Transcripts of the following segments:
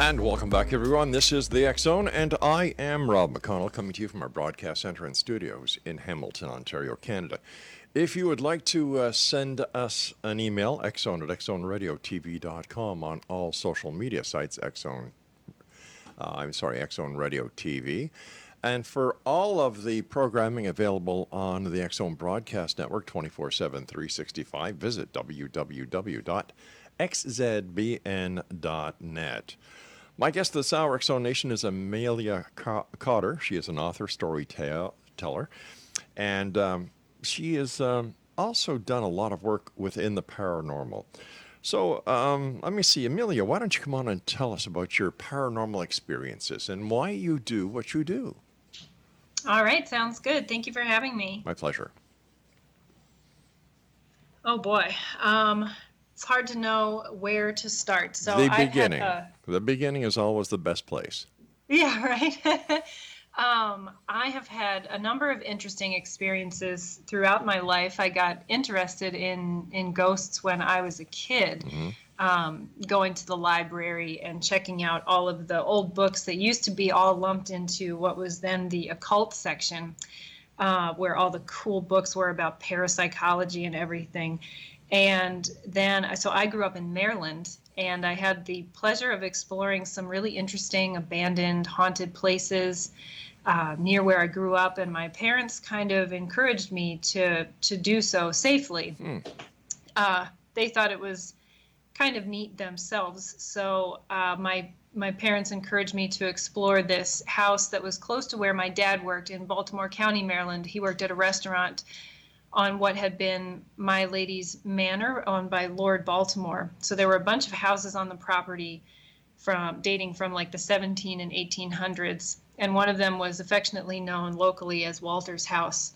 And welcome back, everyone. This is the Zone, and I am Rob McConnell, coming to you from our broadcast center and studios in Hamilton, Ontario, Canada. If you would like to uh, send us an email, xzone at xzoneradiotv.com on all social media sites, xzone, uh, I'm sorry, Xzone Radio TV. And for all of the programming available on the Xzone Broadcast Network 24 7, 365, visit www.xzbn.net. My guest this hour, Zone Nation, is Amelia Cotter. She is an author, storyteller, and um, she has um, also done a lot of work within the paranormal. So um, let me see, Amelia, why don't you come on and tell us about your paranormal experiences and why you do what you do? All right, sounds good. Thank you for having me. My pleasure. Oh boy, um, it's hard to know where to start. So the beginning, the beginning is always the best place. Yeah, right. Um, I have had a number of interesting experiences throughout my life. I got interested in in ghosts when I was a kid, mm-hmm. um, going to the library and checking out all of the old books that used to be all lumped into what was then the occult section, uh, where all the cool books were about parapsychology and everything. And then, so I grew up in Maryland, and I had the pleasure of exploring some really interesting abandoned, haunted places uh, near where I grew up, and my parents kind of encouraged me to to do so safely. Hmm. Uh, they thought it was kind of neat themselves, so uh, my my parents encouraged me to explore this house that was close to where my dad worked in Baltimore County, Maryland. He worked at a restaurant on what had been My Lady's Manor, owned by Lord Baltimore. So there were a bunch of houses on the property from dating from like the 17 and 1800s and one of them was affectionately known locally as Walter's House.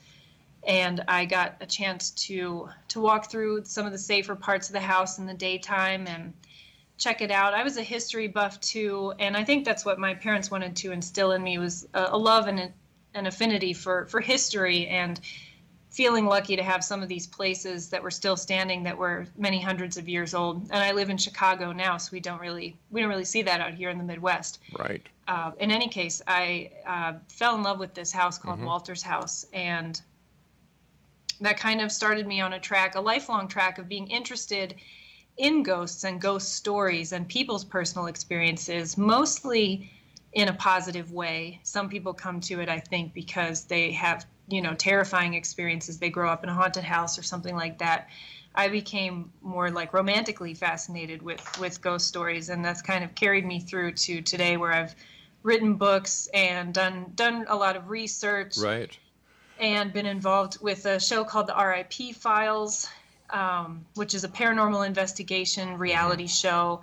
And I got a chance to to walk through some of the safer parts of the house in the daytime and check it out. I was a history buff too, and I think that's what my parents wanted to instill in me was a, a love and an affinity for for history and feeling lucky to have some of these places that were still standing that were many hundreds of years old. And I live in Chicago now, so we don't really we don't really see that out here in the Midwest. Right. Uh, in any case, I uh, fell in love with this house called mm-hmm. Walter's House, and that kind of started me on a track, a lifelong track of being interested in ghosts and ghost stories and people's personal experiences, mostly in a positive way. Some people come to it, I think, because they have you know terrifying experiences. They grow up in a haunted house or something like that. I became more like romantically fascinated with with ghost stories and that's kind of carried me through to today where i've written books and done done a lot of research right. and been involved with a show called the RIP files um, which is a paranormal investigation reality mm-hmm. show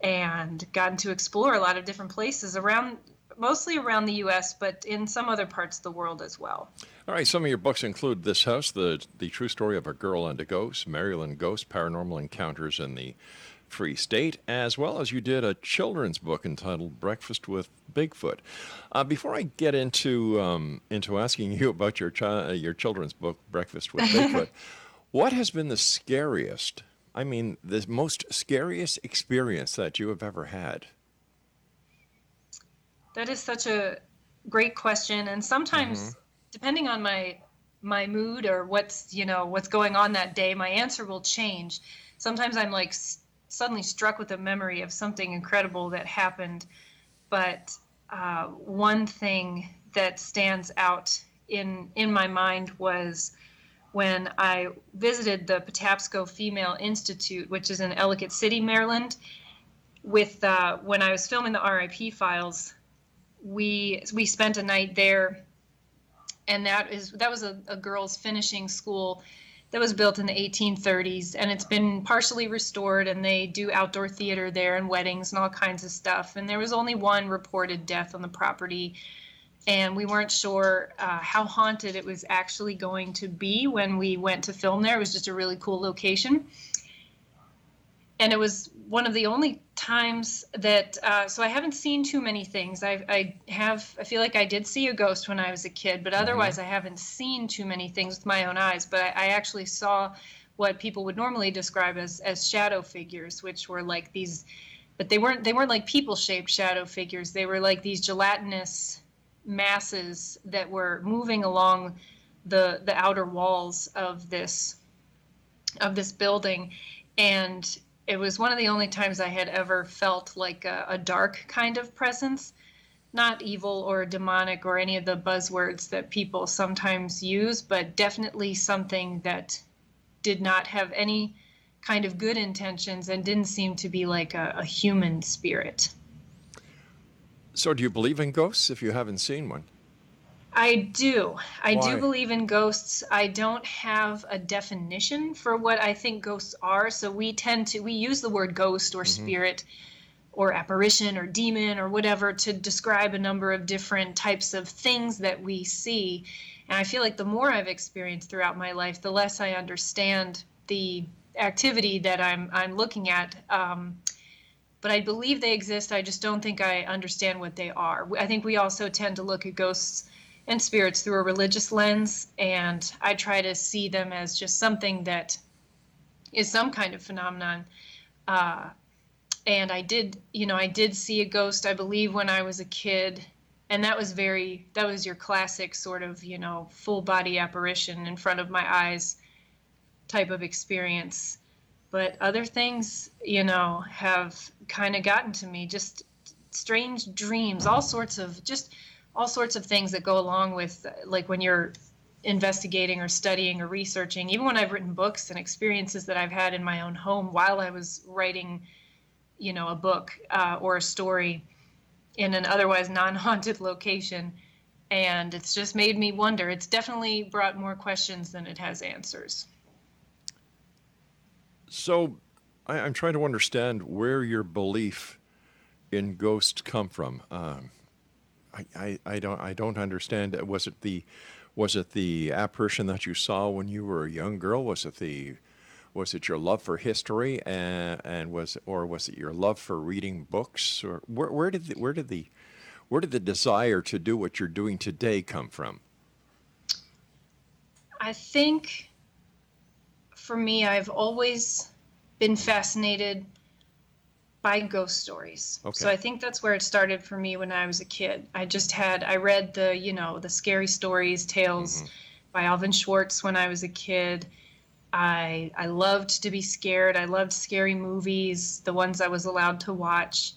and gotten to explore a lot of different places around mostly around the U.S., but in some other parts of the world as well. All right, some of your books include This House, the, the true story of a girl and a ghost, Maryland Ghost, Paranormal Encounters in the Free State, as well as you did a children's book entitled Breakfast with Bigfoot. Uh, before I get into um, into asking you about your chi- uh, your children's book, Breakfast with Bigfoot, what has been the scariest? I mean, the most scariest experience that you have ever had? That is such a great question, and sometimes, mm-hmm. depending on my my mood or what's you know what's going on that day, my answer will change. Sometimes I'm like suddenly struck with a memory of something incredible that happened. But uh, one thing that stands out in in my mind was when I visited the Patapsco Female Institute, which is in Ellicott City, Maryland. With uh, when I was filming the RIP files, we we spent a night there, and that is that was a, a girls' finishing school that was built in the 1830s and it's been partially restored and they do outdoor theater there and weddings and all kinds of stuff. And there was only one reported death on the property. And we weren't sure uh, how haunted it was actually going to be when we went to film there. It was just a really cool location. And it was one of the only times that uh, so I haven't seen too many things. I, I have I feel like I did see a ghost when I was a kid, but mm-hmm. otherwise mm-hmm. I haven't seen too many things with my own eyes. But I, I actually saw what people would normally describe as as shadow figures, which were like these, but they weren't they weren't like people shaped shadow figures. They were like these gelatinous masses that were moving along the the outer walls of this of this building and it was one of the only times I had ever felt like a, a, dark kind of presence, not evil or demonic or any of the buzzwords that people sometimes use, but definitely something that did not have any kind of good intentions and didn't seem to be like a, a human spirit. So, do you believe in ghosts if you haven't seen one? I do. I Why? do believe in ghosts. I don't have a definition for what I think ghosts are. So we tend to we use the word ghost or mm-hmm. spirit or apparition or demon or whatever to describe a number of different types of things that we see. And I feel like the more I've experienced throughout my life, the less I understand the activity that I'm I'm looking at. Um, but I believe they exist. I just don't think I understand what they are. I think we also tend to look at ghosts and spirits through a religious lens, and I try to see them as just something that is some kind of phenomenon. Uh, and I did, you know, I did see a ghost, I believe, when I was a kid, and that was very, that was your classic sort of, you know, full body apparition in front of my eyes type of experience. But other things, you know, have kind of gotten to me, just strange dreams, all sorts of just all sorts of things that go along with like when you're investigating or studying or researching. Even when i've written books and experiences that i've had in my own home while i was writing you know a book uh, or a story in an otherwise non-haunted location and it's just made me wonder. It's definitely brought more questions than it has answers. So I, am trying to understand where your belief in ghosts come from. Um, I, I, don't I don't understand. Uh, was it the was it the apparition that you saw when you were a young girl? Was it the was it your love for history and, and was or was it your love for reading books or where, where did the, where did the where did the desire to do what you're doing today come from? I think for me I've always been fascinated by ghost stories. Okay. So I think that's where it started for me when I was a kid. I just had I read the, you know, the scary stories, tales mm-hmm. by Alvin Schwartz when I was a kid. I I loved to be scared. I loved scary movies, the ones I was allowed to watch.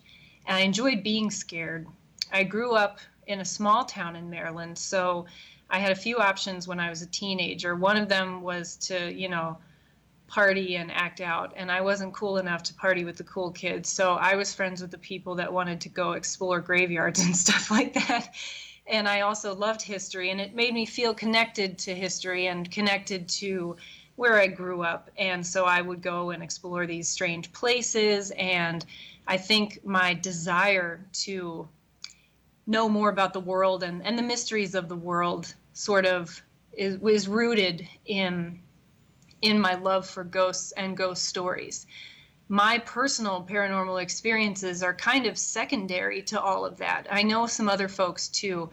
And I enjoyed being scared. I grew up in a small town in Maryland, so I had a few options when I was a teenager. One of them was to, you know, party and act out. And i wasn't cool enough to party with the cool kids. So i was friends with the people that wanted to go explore graveyards and stuff like that. And i also loved history and it made me feel connected to history and connected to where i grew up. And so i would go and explore these strange places and i think my desire to know more about the world and, and the mysteries of the world sort of is, is rooted in in my love for ghosts and ghost stories. my personal paranormal experiences are kind of secondary to all of that. I know some other folks too,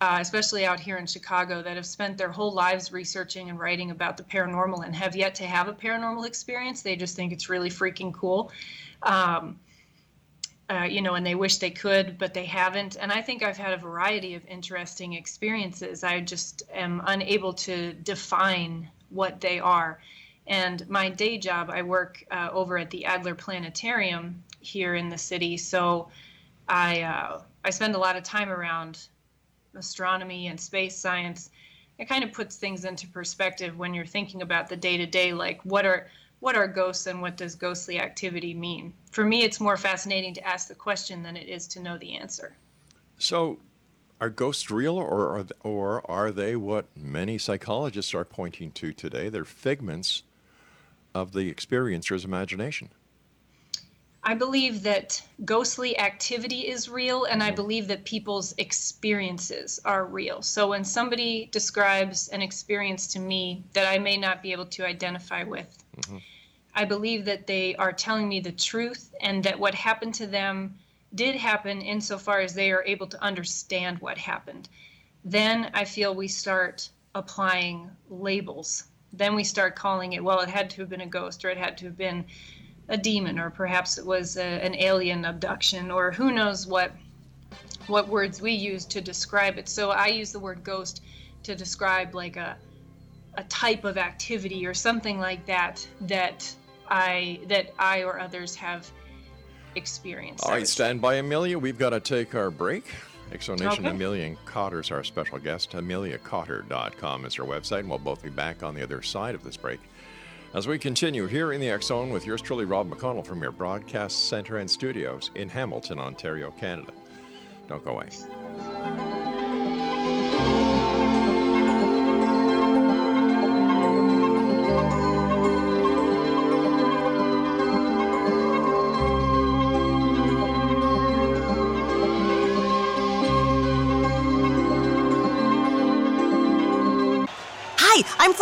uh, especially out here in Chicago, that have spent their whole lives researching and writing about the paranormal and have yet to have a paranormal experience. They just think it's really freaking cool. Um, uh, you know, and they wish they could, but they haven't. And I think I've had a variety of interesting experiences. I just am unable to define what they are. And my day job, I work uh, over at the Adler Planetarium here in the city. So I uh, I spend a lot of time around astronomy and space science. It kind of puts things into perspective when you're thinking about the day to day, like what are what are ghosts and what does ghostly activity mean? For me, it's more fascinating to ask the question than it is to know the answer. So, are ghosts real, or are, or are they what many psychologists are pointing to today? They're figments of the experiencer's imagination. I believe that ghostly activity is real, and I mm-hmm. believe that people's experiences are real. So when somebody describes an experience to me that I may not be able to identify with, mm-hmm. I believe that they are telling me the truth and that what happened to them did happen insofar as they are able to understand what happened. Then I feel we start applying labels then we start calling it, well, it had to have been a ghost or it had to have been a demon or perhaps it was a, an alien abduction or who knows what what words we use to describe it. So I use the word ghost to describe like a a type of activity or something like that that I that I or others have experienced. All right, stand by, Amelia. We've got to take our break. X Zone Nation, okay. Amelia Cotter is our special guest. AmeliaCotter.com is her website, and we'll both be back on the other side of this break. As we continue here in the Zone with yours truly, Rob McConnell, from your broadcast center and studios in Hamilton, Ontario, Canada. Don't go away.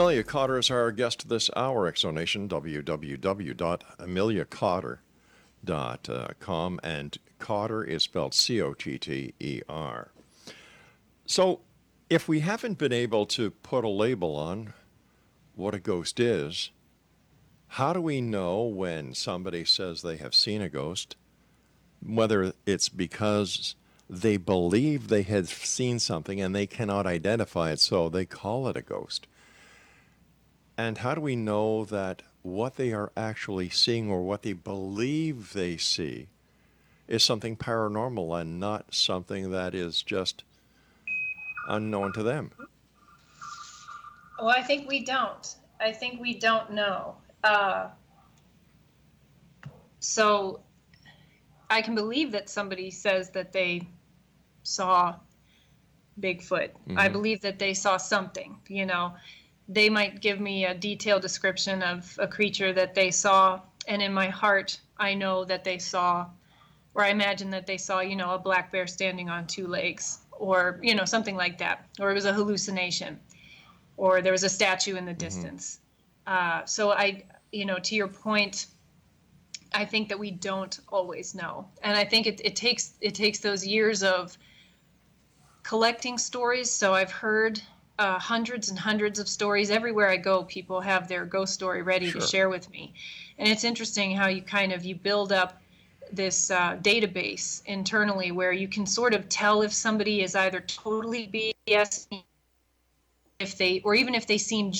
Amelia Cotter is our guest this hour, X Zone Nation, www.ameliacotter.com, and Cotter is spelled C O T T E R. So, if we haven't been able to put a label on what a ghost is, how do we know when somebody says they have seen a ghost, whether it's because they believe they have seen something and they cannot identify it, so they call it a ghost? And how do we know that what they are actually seeing or what they believe they see is something paranormal and not something that is just unknown to them? Well, I think we don't. I think we don't know. Uh, so I can believe that somebody says that they saw Bigfoot. Mm-hmm. I believe that they saw something, you know they might give me a detailed description of a creature that they saw and in my heart i know that they saw or i imagine that they saw you know a black bear standing on two legs or you know something like that or it was a hallucination or there was a statue in the distance. Uh, so I, you know, to your point, I think that we don't always know, and I think it, it takes it takes those years of collecting stories. So I've heard uh, hundreds and hundreds of stories everywhere I go. People have their ghost story ready Sure. to share with me, and it's interesting how you kind of you build up this uh, database internally where you can sort of tell if somebody is either totally BS, if they or even if they seem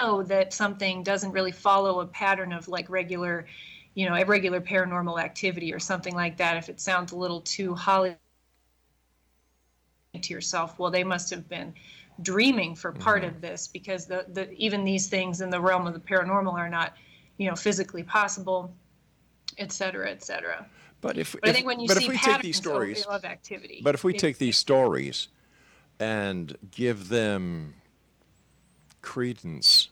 know that something doesn't really follow a pattern of like regular, you know, a regular paranormal activity or something like that. If it sounds a little too Hollywood to yourself, well, they must have been dreaming for part of mm-hmm. this because the, the even these things in the realm of the paranormal are not, you know, physically possible, et cetera, et cetera. But if, But I think when you but see if we patterns take these of- stories, of, activity, but if we it- take these stories and give them credence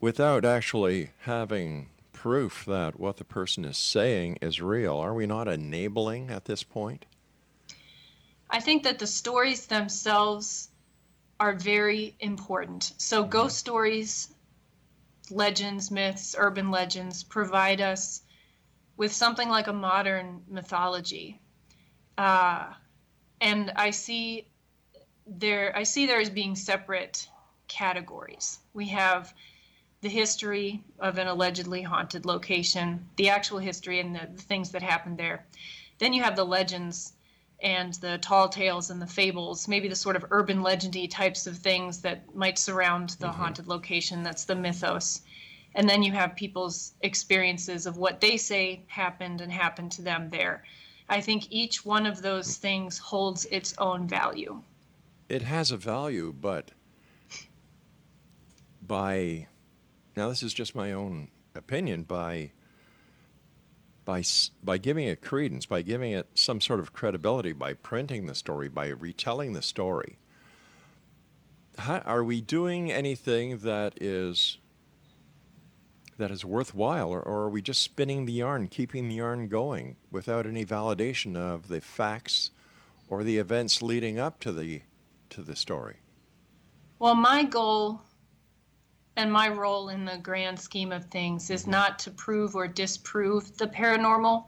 without actually having proof that what the person is saying is real, are we not enabling at this point? I think that the stories themselves are very important. So, ghost stories, legends, myths, urban legends provide us with something like a modern mythology. Uh, and I see there, I see there as being separate categories. We have the history of an allegedly haunted location, the actual history and the, the things that happened there. Then you have the legends and the tall tales and the fables, maybe the sort of urban legendy types of things that might surround the mm-hmm. haunted location. That's the mythos. And then you have people's experiences of what they say happened and happened to them there. I think each one of those things holds its own value. It has a value, but by now this is just my own opinion by by by giving it credence, by giving it some sort of credibility, by printing the story, by retelling the story. How, are we doing anything that is that is worthwhile, or, or are we just spinning the yarn, keeping the yarn going without any validation of the facts or the events leading up to the to the story? Well, my goal and my role in the grand scheme of things is not to prove or disprove the paranormal.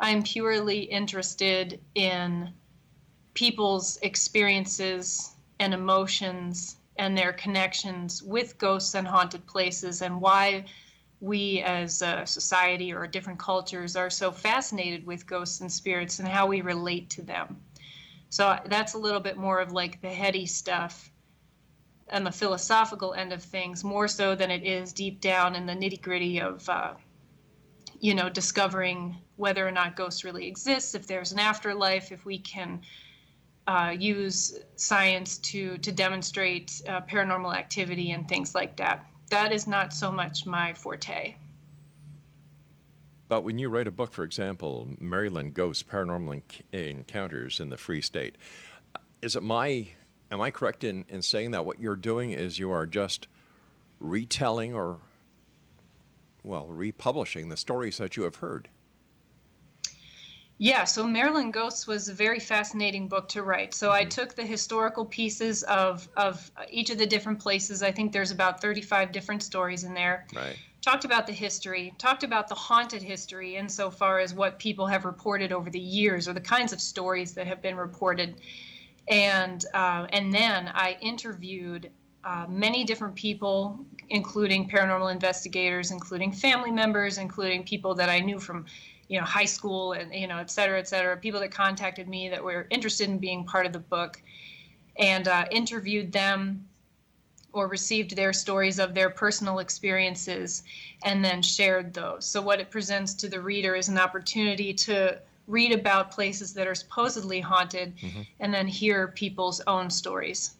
I'm purely interested in people's experiences and emotions and their connections with ghosts and haunted places and why we as a society or different cultures are so fascinated with ghosts and spirits and how we relate to them. So that's a little bit more of like the heady stuff and the philosophical end of things, more so than it is deep down in the nitty gritty of, uh, you know, discovering whether or not ghosts really exist, if there's an afterlife, if we can uh, use science to to demonstrate uh, paranormal activity and things like that. That is not so much my forte. But when you write a book, for example, Maryland Ghosts Paranormal Enc- Encounters in the Free State, is it my, am I correct in, in saying that what you're doing is you are just retelling or, well, republishing the stories that you have heard? Yeah, so Maryland Ghosts was a very fascinating book to write. So I mm-hmm. took the historical pieces of of each of the different places. I think there's about 35 different stories in there. Right. Talked about the history, talked about the haunted history insofar as what people have reported over the years or the kinds of stories that have been reported. And uh, and then I interviewed uh, many different people, including paranormal investigators, including family members, including people that I knew from, you know, high school and you know, et cetera, et cetera. People that contacted me that were interested in being part of the book, and uh, interviewed them or received their stories of their personal experiences and then shared those. So what it presents to the reader is an opportunity to read about places that are supposedly haunted and then hear people's own stories.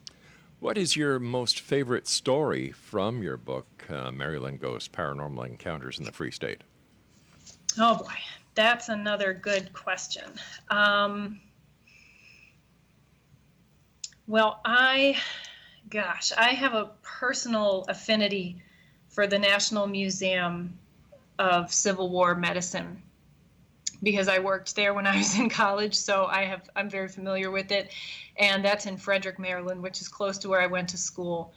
What is your most favorite story from your book, uh, Maryland Ghosts Paranormal Encounters in the Free State? Oh boy, that's another good question. Um, well, I, gosh, I have a personal affinity for the National Museum of Civil War Medicine because I worked there when I was in college, so I have I'm very familiar with it, and that's in Frederick, Maryland, which is close to where I went to school,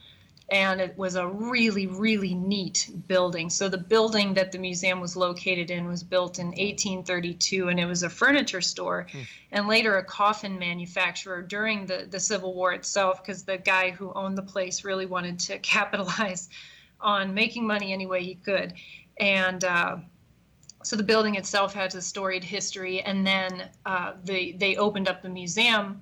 and it was a really really neat building. So the building that the museum was located in was built in 1832, and it was a furniture store, and later a coffin manufacturer during the the Civil War itself, because the guy who owned the place really wanted to capitalize on making money any way he could, and. Uh, so the building itself has a storied history, and then uh, they they opened up the museum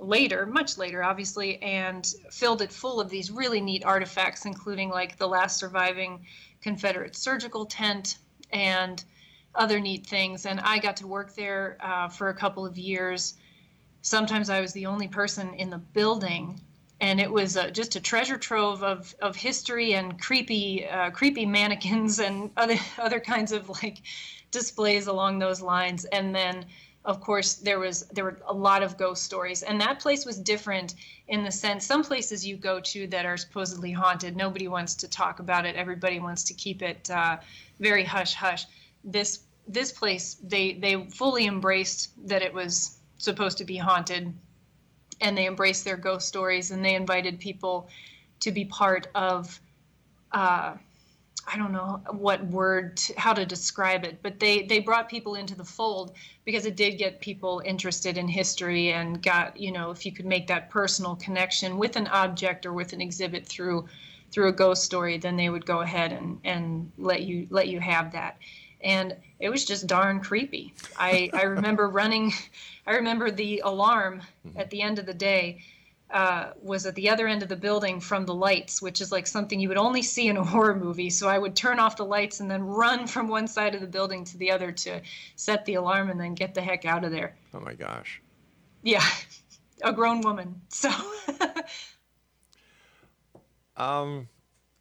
later, much later, obviously, and filled it full of these really neat artifacts, including like the last surviving Confederate surgical tent and other neat things. And I got to work there uh, for a couple of years. Sometimes I was the only person in the building and it was uh, just a treasure trove of, of history and creepy uh, creepy mannequins and other other kinds of like displays along those lines. And then of course there was there were a lot of ghost stories. And that place was different in the sense some places you go to that are supposedly haunted nobody wants to talk about it. Everybody wants to keep it uh, very hush hush. This this place they they fully embraced that it was supposed to be haunted and they embraced their ghost stories and they invited people to be part of uh, I don't know what word to, how to describe it, but they they brought people into the fold because it did get people interested in history and got you know if you could make that personal connection with an object or with an exhibit through through a ghost story, then they would go ahead and and let you let you have that, and it was just darn creepy. I I remember running, I remember the alarm at the end of the day uh, was at the other end of the building from the lights, which is like something you would only see in a horror movie. So I would turn off the lights and then run from one side of the building to the other to set the alarm and then get the heck out of there. Oh my gosh. Yeah, a grown woman. So. um,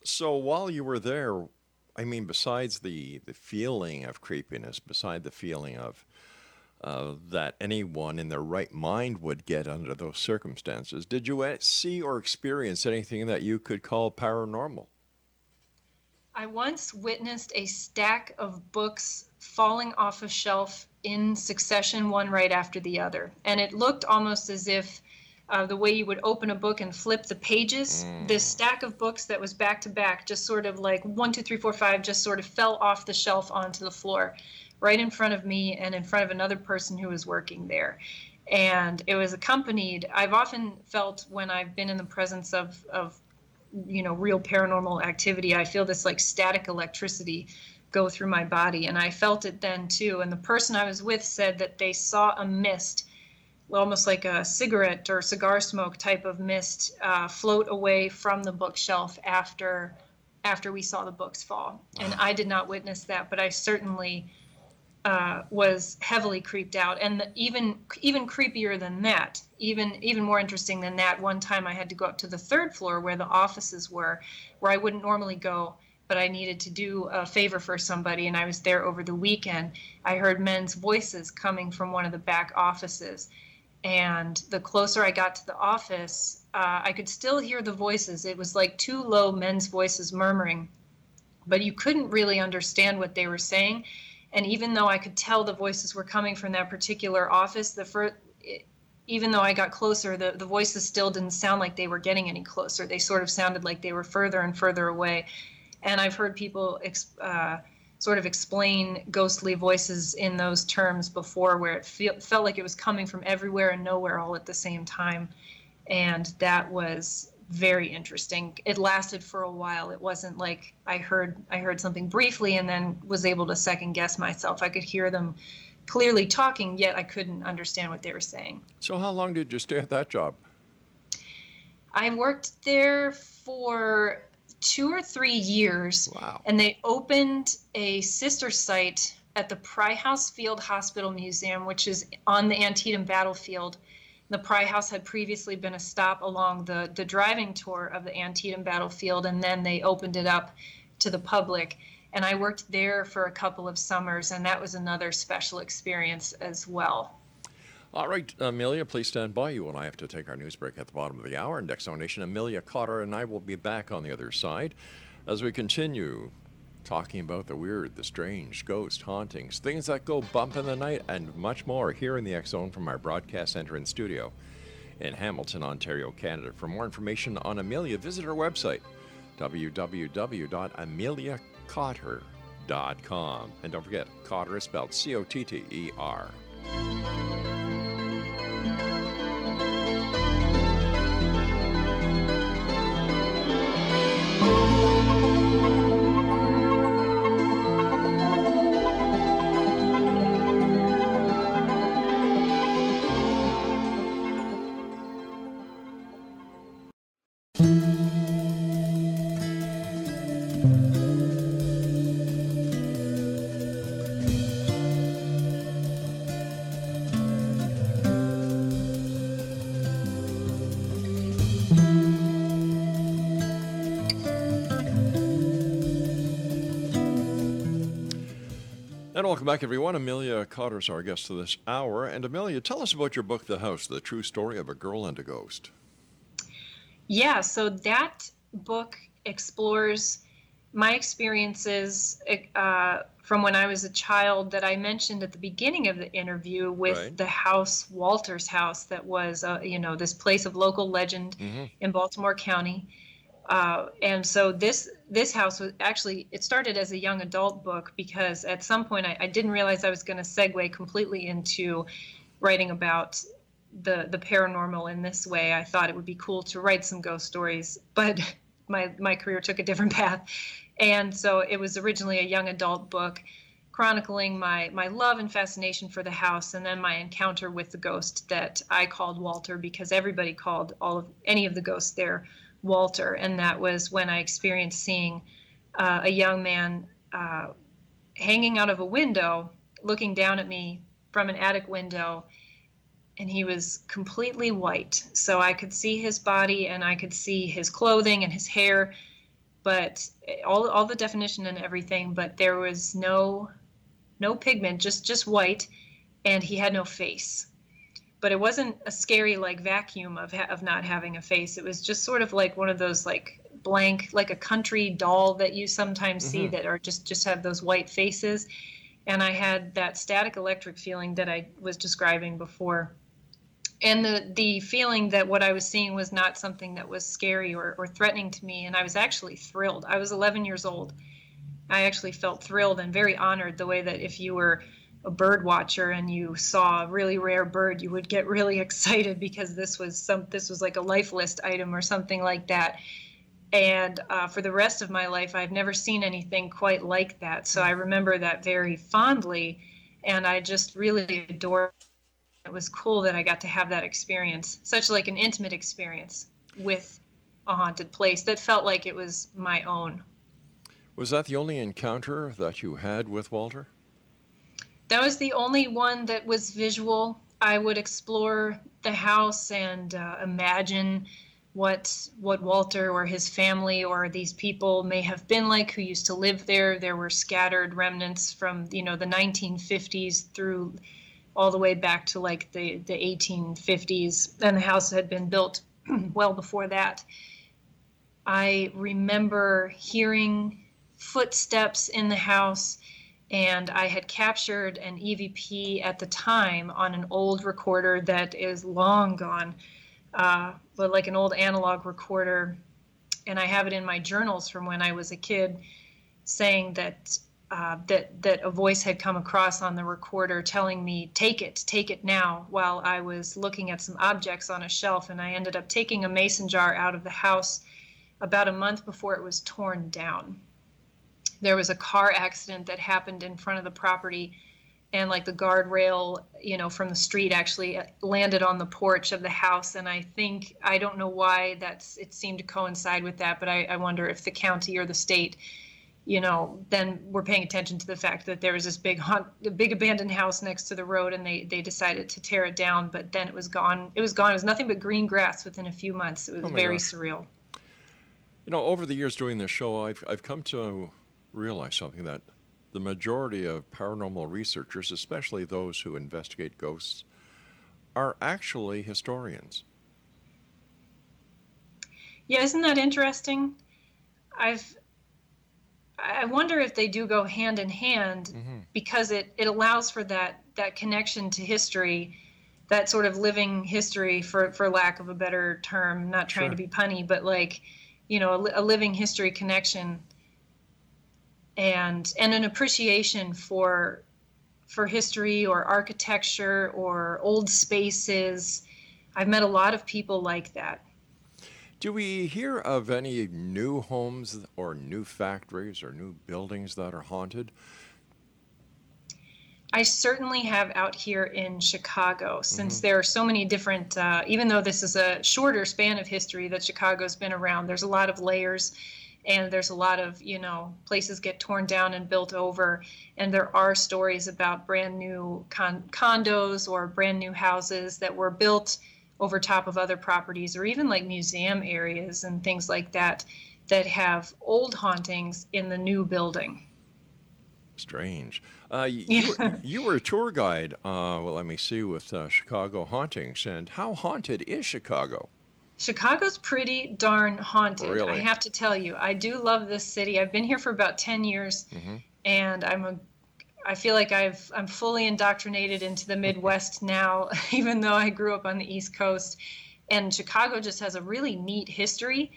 so while you were there, I mean, besides the the feeling of creepiness, beside the feeling of uh, that anyone in their right mind would get under those circumstances. Did you see or experience anything that you could call paranormal? I once witnessed a stack of books falling off a shelf in succession, one right after the other. And it looked almost as if uh, the way you would open a book and flip the pages, mm. this stack of books that was back to back, just sort of like one, two, three, four, five, just sort of fell off the shelf onto the floor right in front of me and in front of another person who was working there. And it was accompanied, I've often felt when I've been in the presence of, of you know, real paranormal activity, I feel this like static electricity go through my body. And I felt it then too. And the person I was with said that they saw a mist, almost like a cigarette or cigar smoke type of mist, uh, float away from the bookshelf after after we saw the books fall. And I did not witness that, but I certainly uh, was heavily creeped out, and the, even even creepier than that, even even more interesting than that. One time I had to go up to the third floor where the offices were, where I wouldn't normally go, but I needed to do a favor for somebody, and I was there over the weekend. I heard men's voices coming from one of the back offices, and the closer I got to the office, uh, I could still hear the voices. It was like two low men's voices murmuring, but you couldn't really understand what they were saying and even though I could tell the voices were coming from that particular office, the first, even though I got closer, the, the voices still didn't sound like they were getting any closer. They sort of sounded like they were further and further away. And I've heard people uh, sort of explain ghostly voices in those terms before, where it feel, felt like it was coming from everywhere and nowhere all at the same time. And that was very interesting. It lasted for a while. It wasn't like I heard I heard something briefly and then was able to second guess myself. I could hear them clearly talking, yet I couldn't understand what they were saying. So how long did you stay at that job? I worked there for two or three years. Wow. And they opened a sister site at the Pry House Field Hospital Museum, which is on the Antietam battlefield the Pry House had previously been a stop along the, the driving tour of the Antietam battlefield, and then they opened it up to the public. And I worked there for a couple of summers, and that was another special experience as well. All right, Amelia, please stand by. You and I have to take our news break at the bottom of the hour. And Nation, Amelia Cotter and I will be back on the other side as we continue talking about the weird, the strange, ghost hauntings, things that go bump in the night, and much more here in the Zone from our broadcast center and studio in Hamilton, Ontario, Canada. For more information on Amelia, visit our website www.ameliacotter.com. And don't forget, Cotter is spelled C O T T E R. back, everyone. Amelia Cotter is our guest for this hour. And Amelia, tell us about your book, The House The True Story of a Girl and a Ghost. Yeah, so that book explores my experiences uh, from when I was a child that I mentioned at the beginning of the interview with Right. the house, Walter's house, that was, uh, you know, this place of local legend in Baltimore County. Uh, and so this this house was actually it started as a young adult book because at some point I, I didn't realize I was going to segue completely into writing about the the paranormal in this way. I thought it would be cool to write some ghost stories, but my my career took a different path, and so it was originally a young adult book chronicling my my love and fascination for the house and then my encounter with the ghost that I called Walter because everybody called all of any of the ghosts there Walter and that was when I experienced seeing uh, a young man uh, hanging out of a window looking down at me from an attic window and he was completely white. So I could see his body and I could see his clothing and his hair but all all the definition and everything but there was no no pigment just just white and he had no face but it wasn't a scary like vacuum of ha- of not having a face. It was just sort of like one of those like blank like a country doll that you sometimes see mm-hmm. that are just just have those white faces. And i had that static electric feeling that i was describing before. And the the feeling that what I was seeing was not something that was scary or, or threatening to me, and I was actually thrilled. I was 11 years old. I actually felt thrilled and very honored the way that if you were a bird watcher and you saw a really rare bird, you would get really excited because this was some this was like a life list item or something like that. And uh, for the rest of my life, I've never seen anything quite like that. So I remember that very fondly, and I just really adored it was cool that I got to have that experience, such like an intimate experience with a haunted place that felt like it was my own. Was that the only encounter that you had with Walter? That was the only one that was visual. I would explore the house and uh, imagine what what Walter or his family or these people may have been like who used to live there. There were scattered remnants from you know the 1950s through all the way back to like the, the 1850s, and the house had been built well before that. I remember hearing footsteps in the house, and I had captured an EVP at the time on an old recorder that is long gone, uh, but like an old analog recorder. And I have it in my journals from when I was a kid saying that uh, that that a voice had come across on the recorder telling me take it take it now while i was looking at some objects on a shelf and i ended up taking a mason jar out of the house about a month before it was torn down there was a car accident that happened in front of the property and like the guardrail you know from the street actually uh, landed on the porch of the house and i think i don't know why that's it seemed to coincide with that but i, I wonder if the county or the state you know, then we're paying attention to the fact that there was this big haunt, big abandoned house next to the road, and they they decided to tear it down. But then it was gone. It was gone. It was nothing but green grass within a few months. It was Oh very gosh. surreal. You know, over the years doing this show, I've, I've come to realize something that the majority of paranormal researchers, especially those who investigate ghosts, are actually historians. Yeah, isn't that interesting? I've I wonder if they do go hand in hand Mm-hmm. because it, it allows for that that connection to history, that sort of living history for for lack of a better term. Not trying to be punny, but like you know a, a living history connection and and an appreciation for for history or architecture or old spaces. I've met a lot of people like that. Do we hear of any new homes or new factories or new buildings that are haunted? I certainly have out here in Chicago, since there are so many different, uh, even though this is a shorter span of history that Chicago's been around, there's a lot of layers and there's a lot of, you know, places get torn down and built over. And there are stories about brand new con- condos or brand new houses that were built over top of other properties or even like museum areas and things like that that have old hauntings in the new building. Strange. Uh, you, were, you were a tour guide, uh, well, let me see, with uh, Chicago Hauntings. And how haunted is Chicago? Chicago's pretty darn haunted. Really? I have to tell you, I do love this city. I've been here for about 10 years mm-hmm. and I'm a I feel like I've I'm fully indoctrinated into the Midwest now, even though I grew up on the East Coast. And Chicago just has a really neat history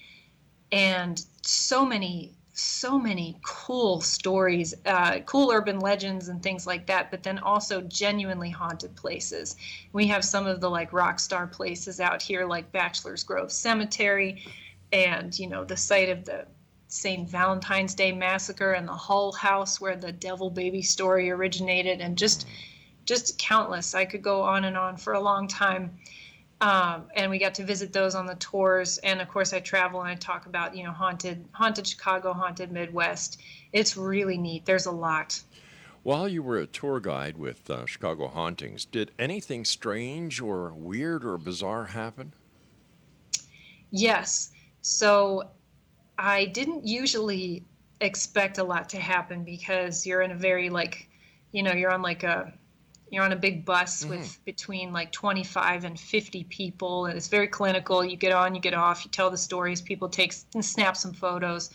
and so many so many cool stories, uh, cool urban legends and things like that, but then also genuinely haunted places. We have some of the like rock star places out here, like Bachelor's Grove Cemetery, and you know the site of the St. Valentine's Day Massacre and the Hull House where the Devil Baby story originated, and just just countless. I could go on and on for a long time. Um, and we got to visit those on the tours. And of course, I travel and I talk about you know haunted haunted Chicago, haunted Midwest. It's really neat. There's a lot. While you were a tour guide with uh, Chicago Hauntings, did anything strange or weird or bizarre happen? Yes. So I didn't usually expect a lot to happen because you're in a very like, you know, you're on like a you're on a big bus with between like 25 and 50 people and it's very clinical. You get on, you get off, you tell the stories, people take and snap some photos.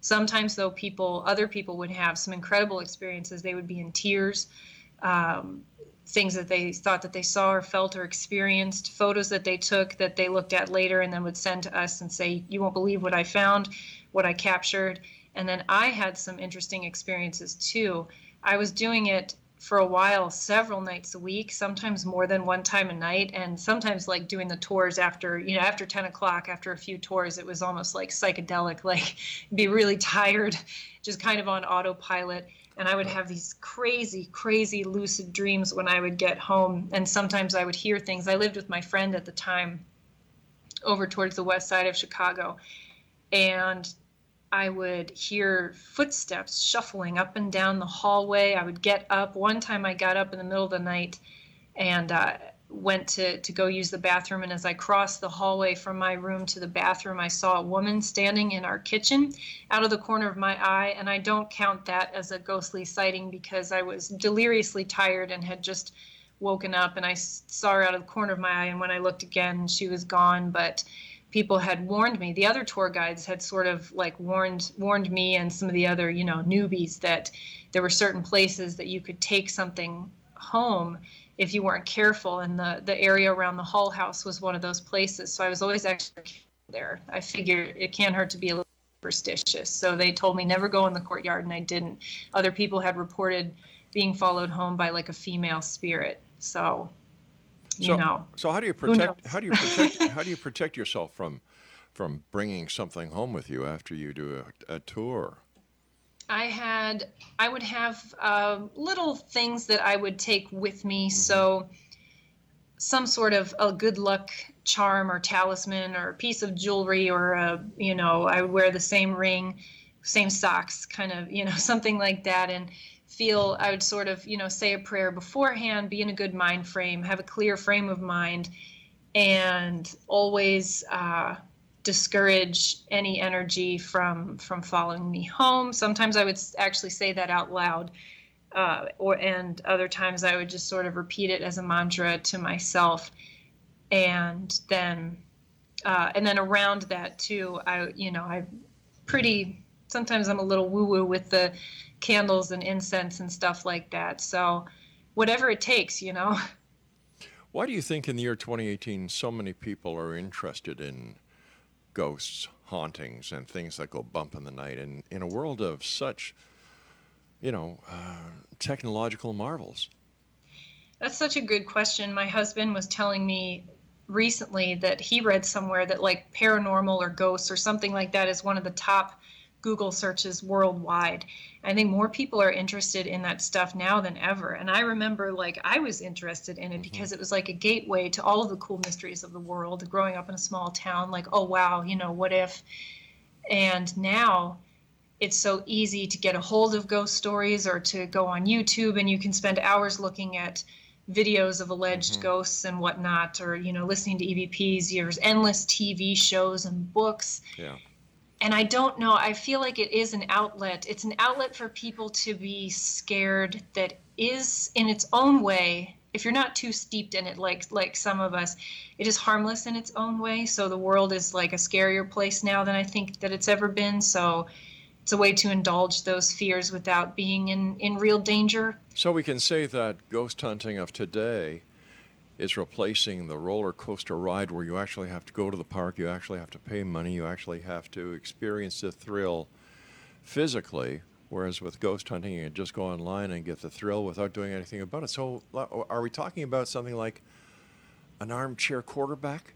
Sometimes though people other people would have some incredible experiences. They would be in tears. Um, things that they thought that they saw or felt or experienced, photos that they took that they looked at later and then would send to us and say, You won't believe what I found, what I captured. And then I had some interesting experiences too. I was doing it for a while, several nights a week, sometimes more than one time a night, and sometimes like doing the tours after, you know, after 10 o'clock, after a few tours, it was almost like psychedelic, like be really tired, just kind of on autopilot and I would have these crazy, crazy lucid dreams when I would get home. And sometimes I would hear things. I lived with my friend at the time over towards the west side of Chicago. And I would hear footsteps shuffling up and down the hallway. I would get up. One time I got up in the middle of the night and uh, went to, to go use the bathroom. And as I crossed the hallway from my room to the bathroom, I saw a woman standing in our kitchen out of the corner of my eye. And I don't count that as a ghostly sighting because I was deliriously tired and had just woken up and I saw her out of the corner of my eye. And when I looked again, she was gone. But people had warned me. The other tour guides had sort of like warned warned me and some of the other, you know, newbies that there were certain places that you could take something home if you weren't careful and the the area around the Hull house was one of those places. So i was always actually there. I figured it can't hurt to be a little superstitious. So they told me never go in the courtyard and i didn't. Other people had reported being followed home by like a female spirit. So you so, know So how do you protect? How do you protect? how do you protect yourself from from bringing something home with you after you do a, a tour? I had, I would have uh, little things that I would take with me. So, some sort of a good luck charm or talisman or a piece of jewelry or a, you know, I would wear the same ring, same socks, kind of, you know, something like that. And feel, I would sort of, you know, say a prayer beforehand, be in a good mind frame, have a clear frame of mind, and always, uh, discourage any energy from from following me home. Sometimes I would actually say that out loud, uh, or and other times I would just sort of repeat it as a mantra to myself, and then uh, and then around that too, I you know I pretty sometimes I'm a little woo woo with the candles and incense and stuff like that. So whatever it takes, you know. Why do you think in the year 2018 so many people are interested in ghosts, hauntings, and things that go bump in the night? And in a world of such, you know, uh, technological marvels. That's such a good question. My husband was telling me recently that he read somewhere that like paranormal or ghosts or something like that is one of the top Google searches worldwide. I think more people are interested in that stuff now than ever. And I remember like I was interested in it mm-hmm. because it was like a gateway to all of the cool mysteries of the world growing up in a small town like oh wow, you know, what if and now it's so easy to get a hold of ghost stories or to go on YouTube and you can spend hours looking at videos of alleged mm-hmm. ghosts and whatnot or you know listening to EVPs there's endless TV shows and books. Yeah and I don't know. I feel like it is an outlet. It's an outlet for people to be scared that is in its own way. If you're not too steeped in it, like like some of us, it is harmless in its own way. So the world is like a scarier place now than I think that it's ever been. So it's a way to indulge those fears without being in in real danger. So we can say that ghost hunting of today is replacing the roller coaster ride where you actually have to go to the park, you actually have to pay money, you actually have to experience the thrill physically. Whereas with ghost hunting, you can just go online and get the thrill without doing anything about it. So, are we talking about something like an armchair quarterback?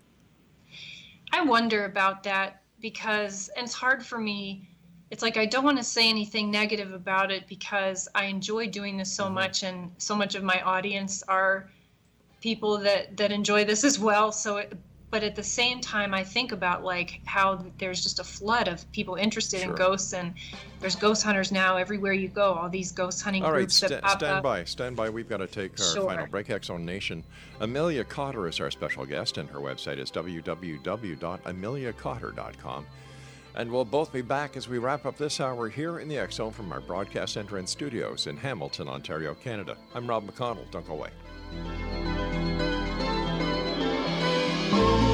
I wonder about that because, and it's hard for me. It's like I don't want to say anything negative about it because I enjoy doing this so mm-hmm. much, and so much of my audience are people that that enjoy this as well. So, it, but at the same time, I think about like how there's just a flood of people interested sure. in ghosts, and there's ghost hunters now everywhere you go. All these ghost hunting all groups right, that pop stand up. by, stand by. We've got to take our sure. final break. X Zone Nation. Amelia Cotter is our special guest, and her website is www.ameliacotter.com. And we'll both be back as we wrap up this hour here in the X Zone from our broadcast center and studios in Hamilton, Ontario, Canada. I'm Rob McConnell. Don't go away. Música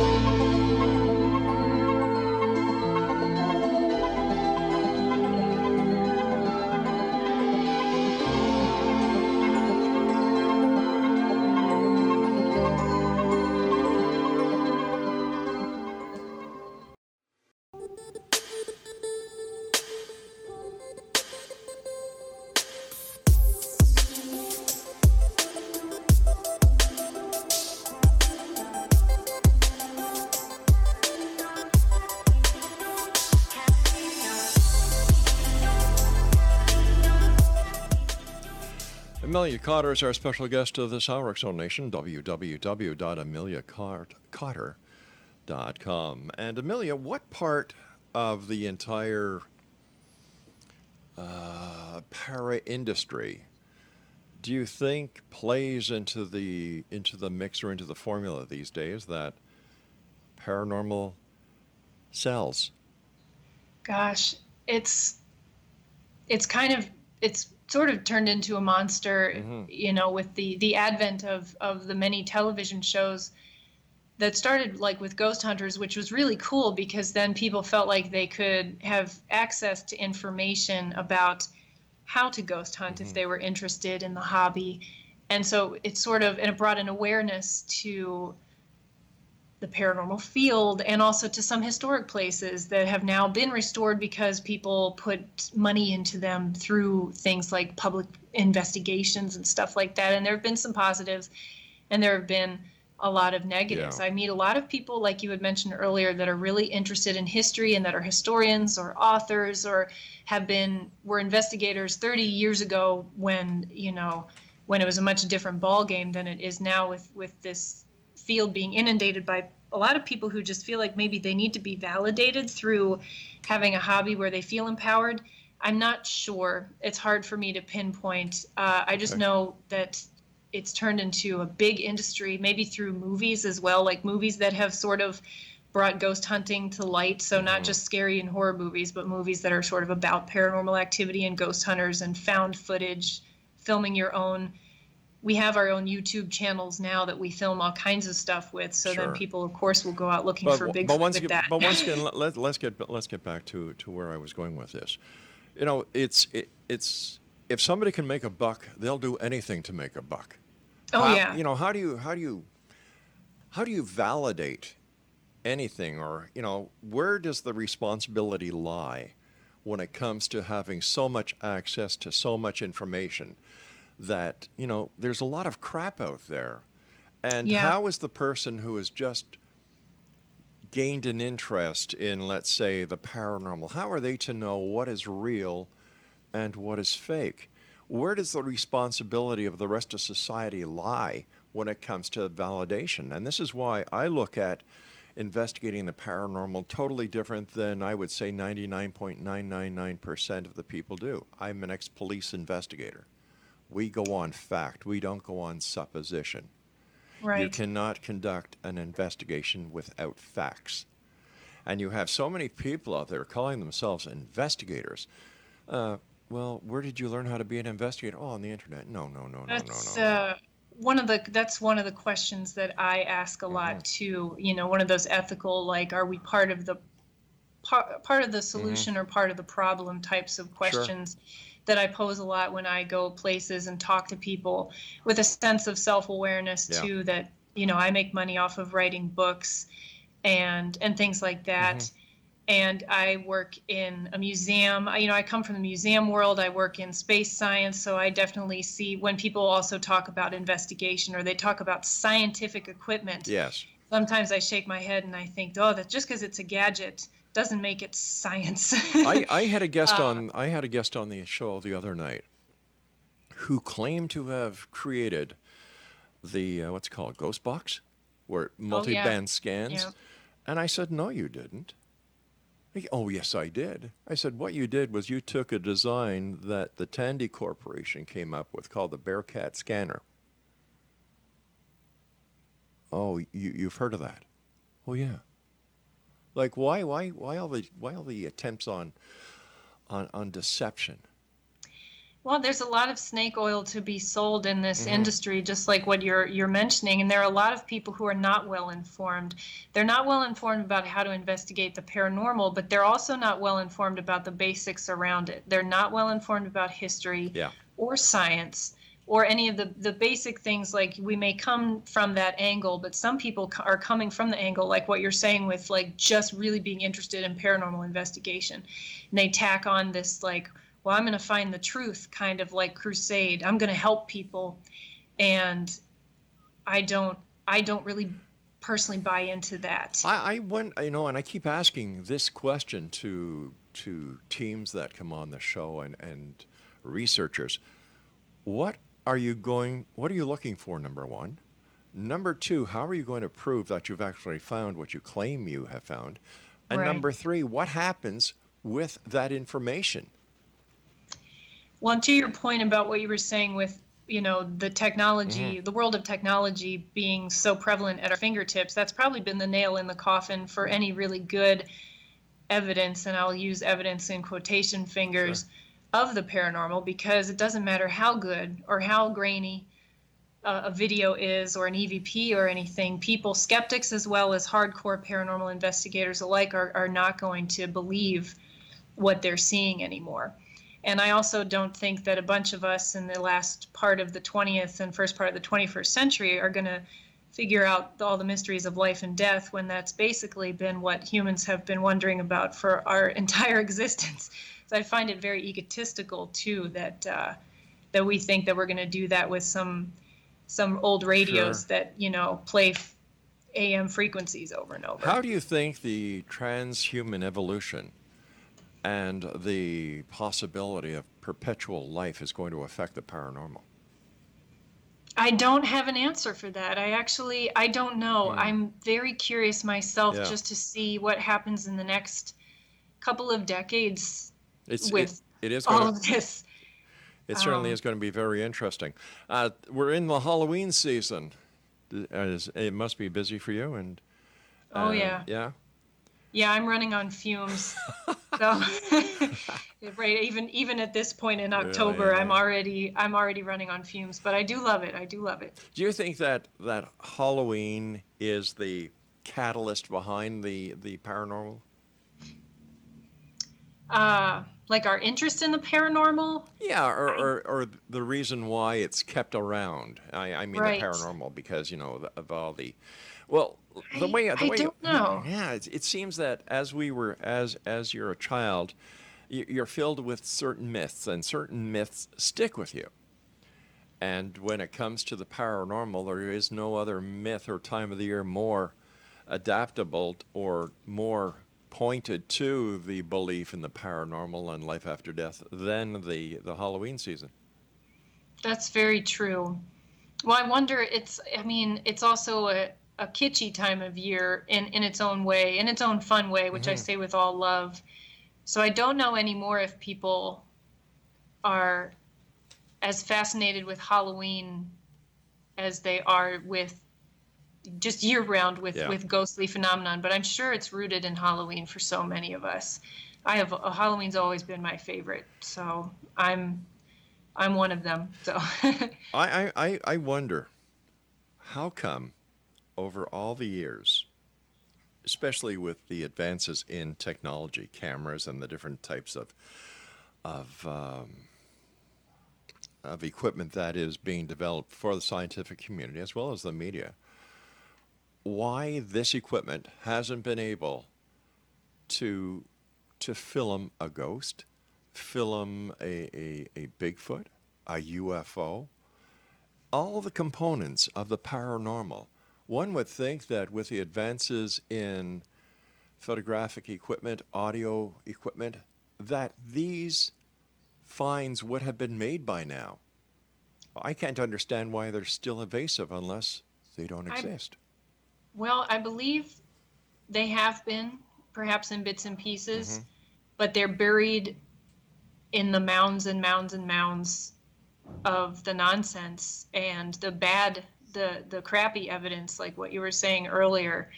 Amelia Cotter is our special guest of this hour, Zone Nation, www.ameliacotter.com. And Amelia, what part of the entire uh, para industry do you think plays into the into the mix or into the formula these days that paranormal sells? Gosh, it's it's kind of it's sort of turned into a monster, mm-hmm. you know, with the the advent of of the many television shows that started like with ghost hunters which was really cool because then people felt like they could have access to information about how to ghost hunt mm-hmm. if they were interested in the hobby and so it sort of and it brought an awareness to the paranormal field and also to some historic places that have now been restored because people put money into them through things like public investigations and stuff like that. And there have been some positives and there have been a lot of negatives. Yeah. I meet a lot of people, like you had mentioned earlier, that are really interested in history and that are historians or authors or have been were investigators 30 years ago when you know when it was a much different ball game than it is now with with this field being inundated by a lot of people who just feel like maybe they need to be validated through having a hobby where they feel empowered. I'm not sure. It's hard for me to pinpoint. Uh, I just okay. know that it's turned into a big industry, maybe through movies as well, like movies that have sort of brought ghost hunting to light. So, not mm-hmm. just scary and horror movies, but movies that are sort of about paranormal activity and ghost hunters and found footage, filming your own we have our own YouTube channels now that we film all kinds of stuff with. So Sure. then people, of course, will go out looking for Bigfoot but once again, that. but once again, let, us get let's get back to to where I was going with this. You know, it's it, it's if somebody can make a buck, they'll do anything to make a buck. oh How- yeah. You know, how do you how do you how do you validate anything or, you know, where does the responsibility lie when it comes to having so much access to so much information that, you know, there's a lot of crap out there. And Yeah. how is the person who has just gained an interest in, let's say, the paranormal, how are they to know what is real and what is fake? Where does the responsibility of the rest of society lie when it comes to validation? And this is why I look at investigating the paranormal totally different than I would say 99.999% of the people do. I'm an ex police investigator. We go on fact, we don't go on supposition. Right. You cannot conduct an investigation without facts. And you have so many people out there calling themselves investigators. Uh, well, where did you learn how to be an investigator? Oh, on the internet. No, no, no, no, That's no, no. no. uh, one of the that's one of the questions that I ask a Mm-hmm. lot too. You know, one of those ethical like, are we part of the part part of the Mm-hmm. solution or part of the problem types of questions that I pose a lot when I go places and talk to people with a sense of self awareness Yeah. too. That you know, I make money off of writing books and and things like that. Mm-hmm. And I work in a museum. I- You know, I come from the museum world. I work in space science, so I definitely see when people also talk about investigation or they talk about scientific equipment. Yes. Sometimes I shake my head and I think, oh, that just because it's a gadget doesn't make it science. I, I had a guest Uh, on I had a guest on the show the other night who claimed to have created the uh, what's it called ghost box? Where multi-band scans? Yeah. and I said no you didn't. He- oh yes I did. I said what you did was you took a design that the Tandy Corporation came up with called the Bearcat scanner. Oh you, you've heard of that? Oh yeah like why why why all the why all the attempts on on on deception? Well, there's a lot of snake oil to be sold in this Mm-hmm. industry, just like what you're you're mentioning. And there are a lot of people who are not well informed. They're not well informed about how to investigate the paranormal, but they're also not well informed about the basics around it. They're not well informed about history Yeah. or science or any of the, the basic things like we may come from that angle but some people are coming from the angle like what you're saying with like just really being interested in paranormal investigation. And they tack on this like well i'm going to find the truth kind of like crusade. I'm going to help people. And i don't i don't really personally buy into that. I, I went, you know, and I keep asking this question to to teams that come on the show and and researchers. What are you going? What are you looking for? Number one. Number two, how are you going to prove that you've actually found what you claim you have found? And Right. number three, what happens with that information? Well, and to your point about what you were saying with, you know, the technology, Mm-hmm. the world of technology being so prevalent at our fingertips, that's probably been the nail in the coffin for any really good evidence, and I'll use evidence in quotation fingers, of the paranormal because it doesn't matter how good or how grainy uh, a video is or an EVP or anything, people, skeptics as well as hardcore paranormal investigators alike, are, are not going to believe what they're seeing anymore. And I also don't think that a bunch of us in the last part of the 20th and first part of the 21st century are going to figure out all the mysteries of life and death when that's basically been what humans have been wondering about for our entire existence. So I find it very egotistical too that uh, that we think that we're going to do that with some some old radios Sure. that you know play f- AM frequencies over and over. How do you think the transhuman evolution and the possibility of perpetual life is going to affect the paranormal? I don't have an answer for that. I actually I don't know. I'm very curious myself. Yeah. just to see what happens in the next couple of decades It's with it, it is all going of this. It certainly Um, is going to be very interesting. Uh, we're in the Halloween season. It must be busy for you, and Oh, uh, yeah. yeah. Yeah, I'm running on fumes. so right, even even at this point in October, yeah, I'm already I'm already running on fumes. But I do love it. I do love it. Do you think that that Halloween is the catalyst behind the the paranormal? Uh, like our interest in the paranormal. Yeah, or, or, or the reason why it's kept around. I, I mean Right. the paranormal because you know of all the, well, the way the I way don't know. Yeah, it, it seems that as we were as as you're a child, you're filled with certain myths, and certain myths stick with you. And when it comes to the paranormal, there is no other myth or time of the year more adaptable or more pointed to the belief in the paranormal and life after death than the, the Halloween season. That's very true. Well, I wonder. It's. I mean, it's also a, a kitschy time of year in in its own way, in its own fun way, which I mm-hmm. say with all love. So I don't know anymore if people are as fascinated with Halloween as they are with just year round with Yeah. with ghostly phenomenon. But I'm sure it's rooted in Halloween for so many of us. I have uh, Halloween's always been my favorite, so I'm I'm one of them. So I, I, I, I wonder how come over all the years, especially with the advances in technology, cameras, and the different types of, of, um, of equipment that is being developed for the scientific community as well as the media, why this equipment hasn't been able to to film a ghost, film a, a, a Bigfoot, a UFO, all the components of the paranormal. One would think that with the advances in photographic equipment, audio equipment, that these finds would have been made by now. I can't understand why they're still evasive unless they don't I'm- exist. Well, I believe they have been, perhaps in bits and pieces, mm-hmm. but they're buried in the mounds and mounds and mounds of the nonsense and the bad, the the crappy evidence, like what you were saying earlier.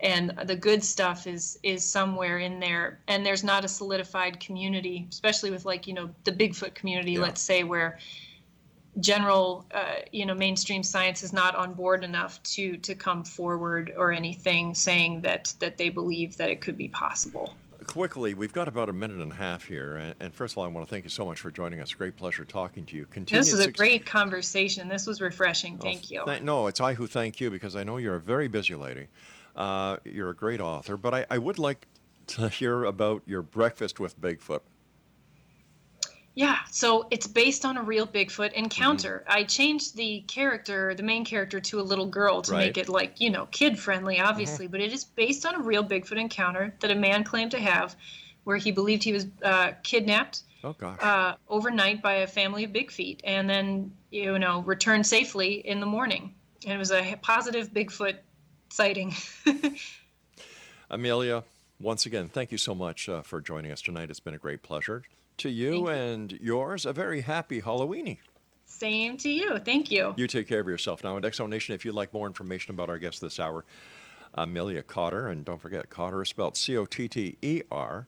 And the good stuff is is somewhere in there, and there's not a solidified community, especially with like you know the Bigfoot community, Yeah. let's say, where general uh, you know mainstream science is not on board enough to to come forward or anything saying that that they believe that it could be possible Quickly, we've got about a minute and a half here. And, and first of all, I want to thank you so much for joining us. Great pleasure talking to you. This was a great conversation this was refreshing thank you Th- no, it's I who thank you because I know you're a very busy lady. Uh, you're a great author, but I, I would like to hear about your breakfast with Bigfoot. Yeah, so it's based on a real Bigfoot Mm-hmm. encounter. I changed the character, the main character, to a little girl to make Right. Mm-hmm. it like, you know, kid friendly, obviously, but it is based on a real Bigfoot encounter that a man claimed to have where he believed he was uh, kidnapped Oh gosh. uh, overnight by a family of big feet and then, you know, returned safely in the morning. And it was a positive Bigfoot sighting. Amelia, once again, thank you so much uh, for joining us tonight. It's been a great pleasure. To you Thank you. and yours, a very happy Halloweeny. Same to you. Thank you. You take care of yourself. Now, at X Zone Nation, if you'd like more information about our guest this hour, Amelia Cotter, and don't forget, Cotter is spelled C O T T E R.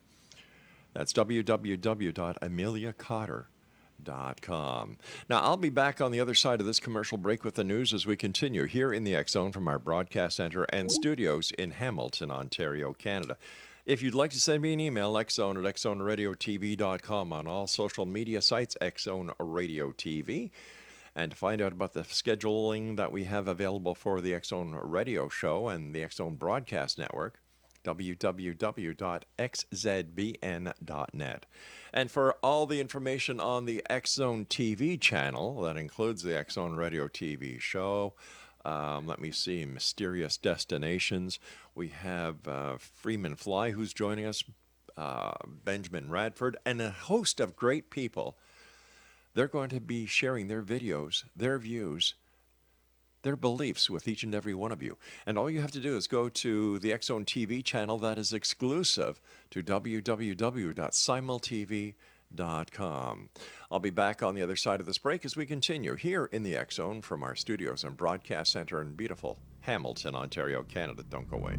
That's www.ameliacotter.com. Now, I'll be back on the other side of this commercial break with the news as we continue here in the X Zone from our broadcast center and studios in Hamilton, Ontario, Canada. If you'd like to send me an email, xzone at xzoneradiotv.com on all social media sites, xzone radio TV. And to find out about the scheduling that we have available for the Xzone radio show and the Xzone broadcast network, www.xzbn.net. And for all the information on the Xzone TV channel, that includes the Xzone radio TV show, um, let me see, Mysterious Destinations. We have uh, Freeman Fly, who's joining us, uh, Benjamin Radford, and a host of great people. They're going to be sharing their videos, their views, their beliefs with each and every one of you. And all you have to do is go to the Xzone TV channel that is exclusive to www.simultv.com. I'll be back on the other side of this break as we continue here in the X Zone from our studios and broadcast center in beautiful Hamilton, Ontario, Canada. Don't go away.